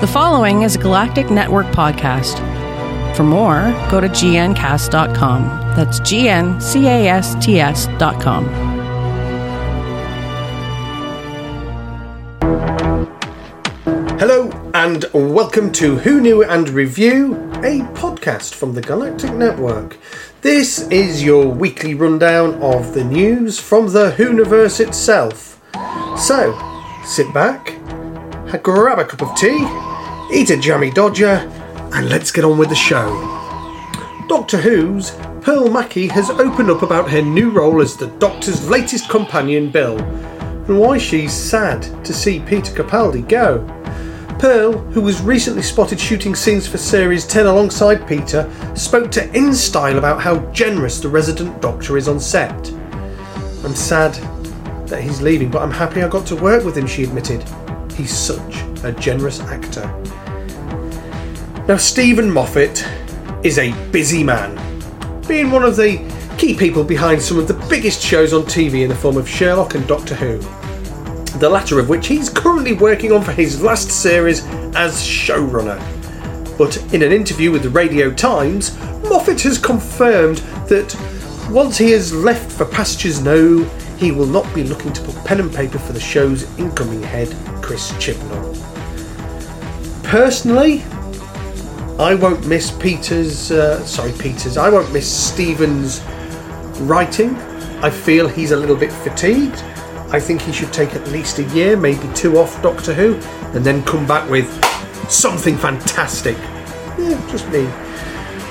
The following is a Galactic Network podcast. For more, go to gncast.com. That's G-N-C-A-S-T-S.com. Hello and welcome to Who Knew and Review, a podcast from the Galactic Network. This is your weekly rundown of the news from the Whoniverse itself. So, sit back, grab a cup of tea, eat a jammy dodger, and let's get on with the show. Doctor Who's Pearl Mackie has opened up about her new role as the Doctor's latest companion, Bill, and why she's sad to see Peter Capaldi go. Pearl, who was recently spotted shooting scenes for Series 10 alongside Peter, spoke to InStyle about how generous the resident Doctor is on set. I'm sad that he's leaving, but I'm happy I got to work with him, she admitted. He's such a generous actor. Now, Steven Moffat is a busy man, being one of the key people behind some of the biggest shows on TV in the form of Sherlock and Doctor Who. The latter of which he's currently working on for his last series as showrunner. But in an interview with the Radio Times, Moffat has confirmed that once he has left for pastures no, he will not be looking to put pen and paper for the show's incoming head, Chris Chibnall. Personally, I won't miss Peter's. Uh, sorry, Peter's. I won't miss Steven's writing. I feel he's a little bit fatigued. I think he should take at least a year, maybe two off Doctor Who, and then come back with something fantastic. Yeah, just me.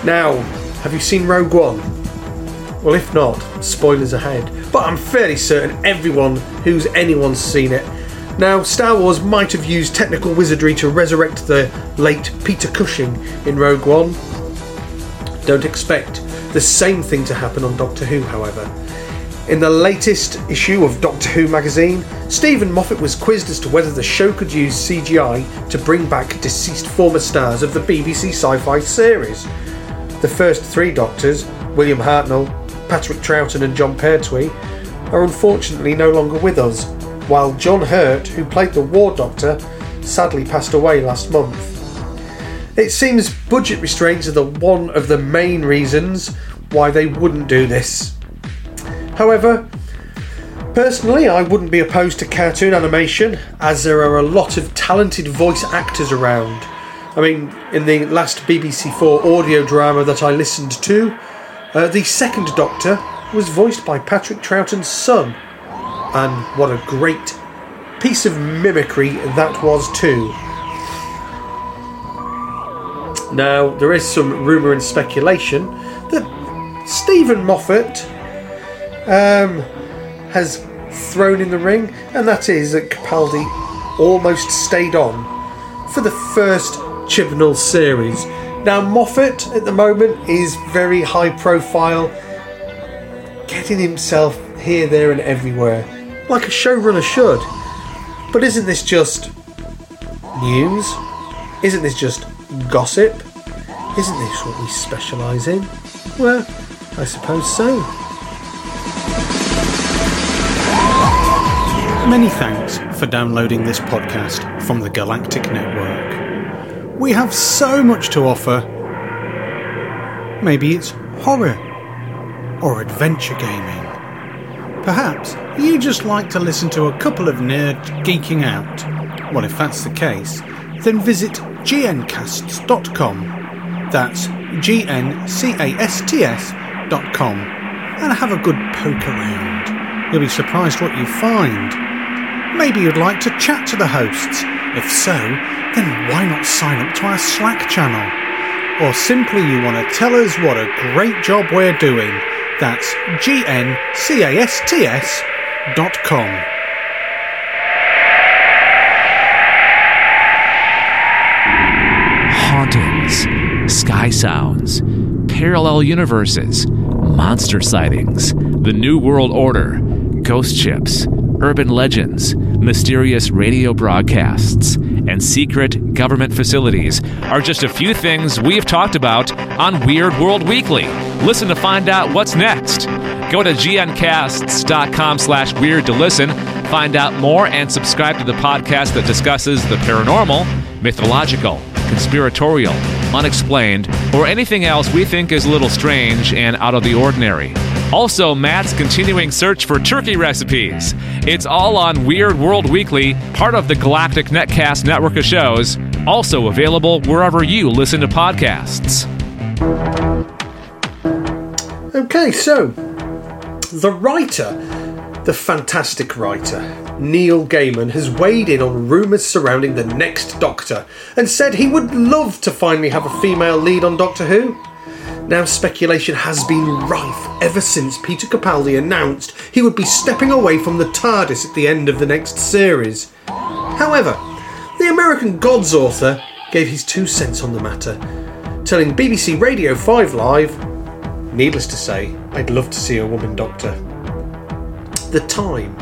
Now, have you seen Rogue One? Well, if not, spoilers ahead. But I'm fairly certain everyone who's anyone's seen it. Now, Star Wars might have used technical wizardry to resurrect the late Peter Cushing in Rogue One. Don't expect the same thing to happen on Doctor Who, however. In the latest issue of Doctor Who magazine, Steven Moffat was quizzed as to whether the show could use CGI to bring back deceased former stars of the BBC sci fi series. The first three Doctors, William Hartnell, Patrick Troughton, and Jon Pertwee, are unfortunately no longer with us, while John Hurt, who played the War Doctor, sadly passed away last month. It seems budget restraints are the one of the main reasons why they wouldn't do this. However, personally, I wouldn't be opposed to cartoon animation, as there are a lot of talented voice actors around. I mean, in the last BBC Four audio drama that I listened to, uh, the second Doctor was voiced by Patrick Troughton's son, and what a great piece of mimicry that was, too. Now, there is some rumour and speculation that Steven Moffat um, has thrown in the ring, and that is that Capaldi almost stayed on for the first Chibnall series. Now, Moffat at the moment is very high profile, getting himself here, there, and everywhere, like a showrunner should. But isn't this just news? Isn't this just gossip? Isn't this what we specialise in? Well, I suppose so. Many thanks for downloading this podcast from the Galactic Network. We have so much to offer. Maybe it's horror or adventure gaming. Perhaps you just like to listen to a couple of nerds geeking out. Well, if that's the case, then visit gncasts.com. That's G N C A S T S.com and have a good poke around. You'll be surprised what you find. Maybe you'd like to chat to the hosts. If so, then why not sign up to our Slack channel? Or simply you want to tell us what a great job we're doing. That's gncasts.com. hauntings, sky sounds, parallel universes, monster sightings, the New World Order, ghost ships, urban legends, mysterious radio broadcasts, and secret government facilities are just a few things we've talked about on Weird World Weekly. Listen to find out what's next. Go to gncasts.com slash weird to listen, find out more, and subscribe to the podcast that discusses the paranormal mythological, conspiratorial, unexplained, or anything else we think is a little strange and out of the ordinary. Also, Matt's continuing search for turkey recipes. It's all on Weird World Weekly, part of the Galactic Netcast network of shows, also available wherever you listen to podcasts. Okay, so the writer, the fantastic writer, Neil Gaiman, has weighed in on rumours surrounding the next Doctor and said he would love to finally have a female lead on Doctor Who. Now, speculation has been rife ever since Peter Capaldi announced he would be stepping away from the TARDIS at the end of the next series. However, the American Gods author gave his two cents on the matter, telling BBC Radio 5 Live, needless to say, I'd love to see a woman doctor. The time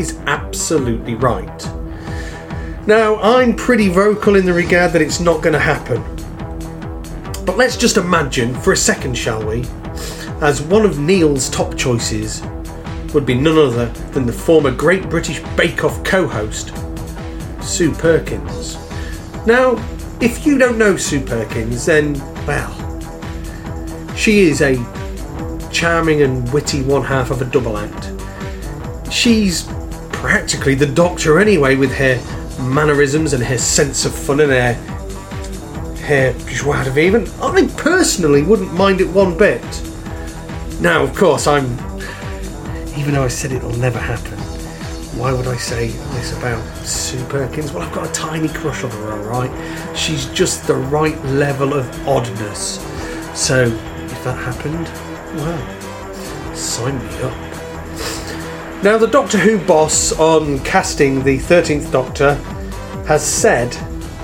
is absolutely right. Now, I'm pretty vocal in the regard that it's not going to happen. But let's just imagine for a second, shall we, as one of Neil's top choices would be none other than the former Great British Bake Off co host, Sue Perkins. Now, if you don't know Sue Perkins, then, well, she is a charming and witty one half of a double act. She's practically the doctor anyway, with her mannerisms and her sense of fun and her her joie de vivre. I personally wouldn't mind it one bit. Now, of course, I'm. Even though I said it'll never happen, why would I say this about Sue Perkins? Well, I've got a tiny crush on her, alright? She's just the right level of oddness. So, if that happened, well, sign me up. Now, the Doctor Who boss on casting the 13th Doctor has said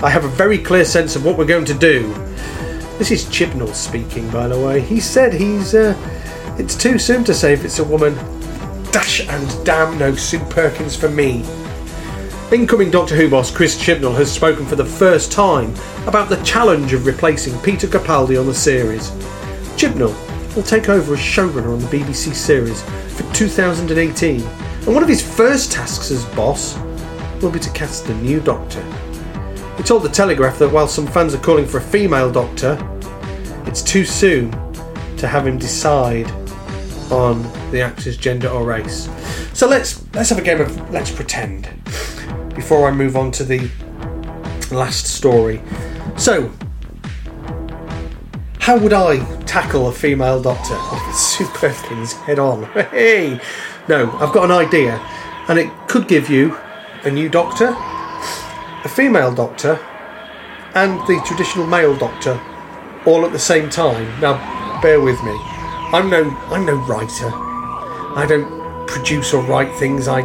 I have a very clear sense of what we're going to do. This is Chibnall speaking, by the way. He said he's. Uh, it's too soon to say if it's a woman. Dash and damn no Sue Perkins for me. Incoming Doctor Who boss Chris Chibnall has spoken for the first time about the challenge of replacing Peter Capaldi on the series. Chibnall will take over as showrunner on the BBC series for 2018, and one of his first tasks as boss will be to cast the new Doctor. He told The Telegraph that while some fans are calling for a female doctor, it's too soon to have him decide on the actor's gender or race. So let's let's have a game of let's pretend before I move on to the last story. So, how would I tackle a female doctor? Sue Perkins head on. Hey, no, I've got an idea, and it could give you a new doctor a female doctor and the traditional male doctor all at the same time. Now, bear with me. I'm no I'm no writer. I don't produce or write things. I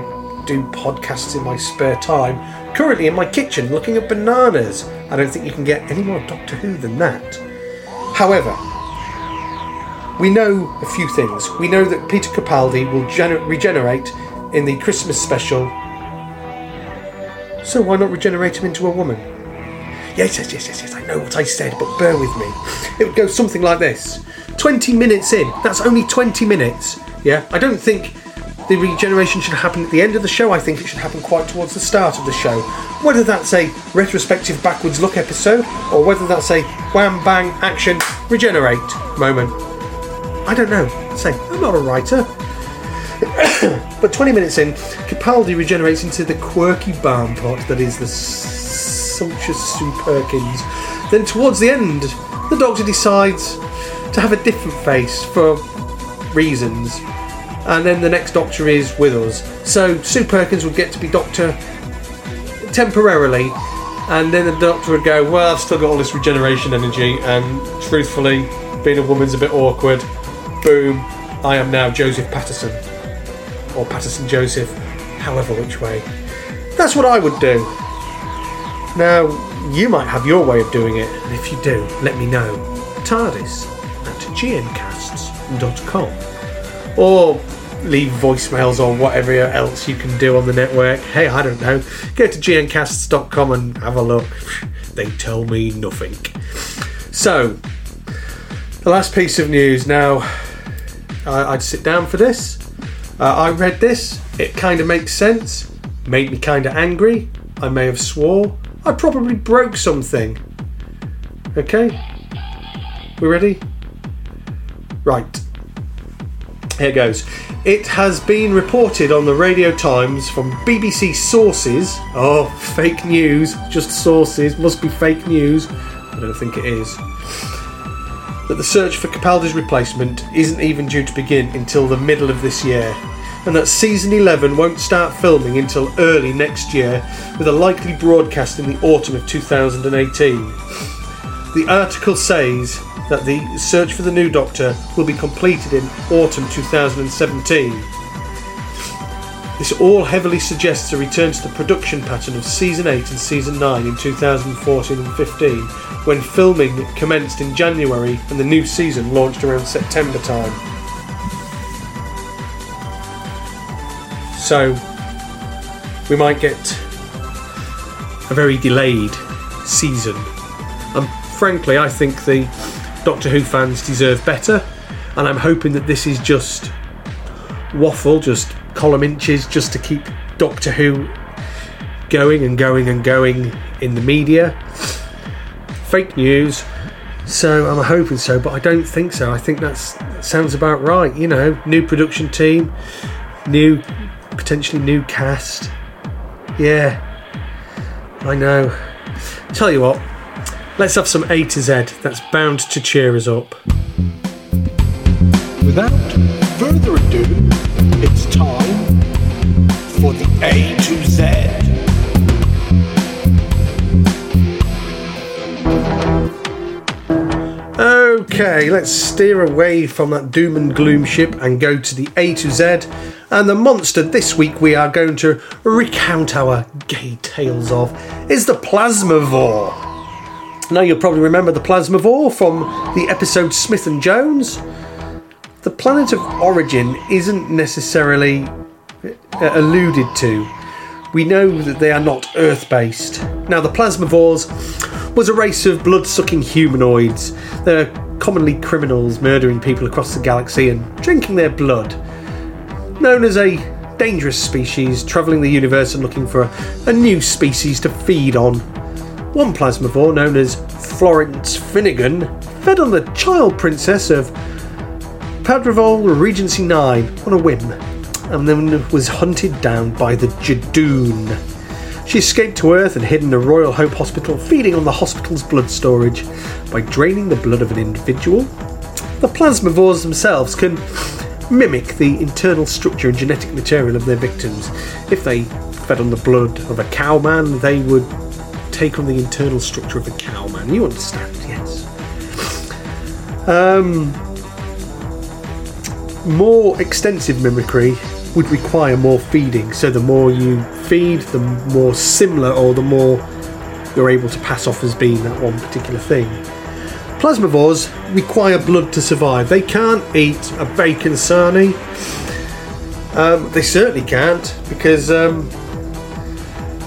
do podcasts in my spare time. Currently in my kitchen looking at bananas. I don't think you can get any more Doctor Who than that. However, we know a few things. We know that Peter Capaldi will gener- regenerate in the Christmas special so why not regenerate him into a woman? Yes, yes, yes, yes, yes, I know what I said, but bear with me. It would go something like this 20 minutes in, that's only 20 minutes. Yeah, I don't think the regeneration should happen at the end of the show, I think it should happen quite towards the start of the show. Whether that's a retrospective backwards look episode, or whether that's a wham bang action regenerate moment. I don't know. Say, I'm not a writer. but 20 minutes in, Capaldi regenerates into the quirky barn pot that is the sumptuous Sue Perkins. Then, towards the end, the Doctor decides to have a different face for reasons. And then the next Doctor is with us. So, Sue Perkins would get to be Doctor temporarily. And then the Doctor would go, Well, I've still got all this regeneration energy, and truthfully, being a woman's a bit awkward. Boom, I am now Joseph Paterson or Paterson Joseph, however which way. That's what I would do. Now, you might have your way of doing it, and if you do, let me know. TARDIS at gncasts.com or leave voicemails or whatever else you can do on the network. Hey, I don't know. Go to gncasts.com and have a look. They tell me nothing. So, the last piece of news. Now, I'd sit down for this uh, I read this, it kind of makes sense, made me kind of angry, I may have swore, I probably broke something. Okay? We ready? Right. Here goes. It has been reported on the Radio Times from BBC sources. Oh, fake news. Just sources. Must be fake news. I don't think it is. That the search for Capaldi's replacement isn't even due to begin until the middle of this year. And that season 11 won't start filming until early next year, with a likely broadcast in the autumn of 2018. The article says that the search for the new Doctor will be completed in autumn 2017. This all heavily suggests a return to the production pattern of season 8 and season 9 in 2014 and 15, when filming commenced in January and the new season launched around September time. So, we might get a very delayed season. And frankly, I think the Doctor Who fans deserve better, and I'm hoping that this is just waffle, just column inches, just to keep Doctor Who going and going and going in the media. Fake news. So I'm hoping so, but I don't think so. I think that sounds about right. You know, new production team, new potentially new cast. Yeah, I know. Tell you what, let's have some A to Z. That's bound to cheer us up. Without further ado, let's steer away from that doom and gloom ship and go to the A to Z. And the monster this week we are going to recount our gay tales of is the Plasmavore. Now you'll probably remember the Plasmavore from the episode Smith and Jones. The planet of origin isn't necessarily uh, alluded to. We know that they are not Earth based. Now, the Plasmavores was a race of blood sucking humanoids. They're commonly criminals murdering people across the galaxy and drinking their blood. Known as a dangerous species, travelling the universe and looking for a, a new species to feed on. One Plasmavore, known as Florence Finnegan, fed on the child princess of Padrivole Regency 9 on a whim, and then was hunted down by the Judoon. She escaped to Earth and hid in the Royal Hope Hospital, feeding on the hospital's blood storage by draining the blood of an individual. The plasmavores themselves can mimic the internal structure and genetic material of their victims. If they fed on the blood of a cowman, they would take on the internal structure of a cowman. You understand, yes. Um, more extensive mimicry would require more feeding. So the more you feed, the more similar or the more you're able to pass off as being that one particular thing. Plasmavores require blood to survive. They can't eat a bacon sarnie. Um, they certainly can't because, um,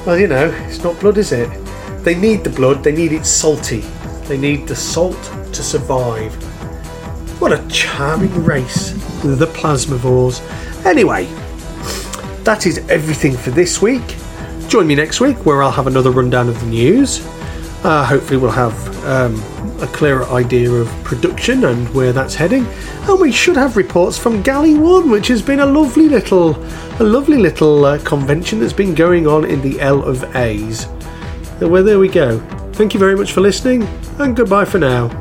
well, you know, it's not blood, is it? They need the blood. They need it salty. They need the salt to survive. What a charming race, the Plasmavores. Anyway, that is everything for this week. Join me next week where I'll have another rundown of the news. Uh, hopefully, we'll have um, a clearer idea of production and where that's heading. And we should have reports from Gallifrey One, which has been a lovely little, a lovely little uh, convention that's been going on in the L of A's. Well, there we go. Thank you very much for listening, and goodbye for now.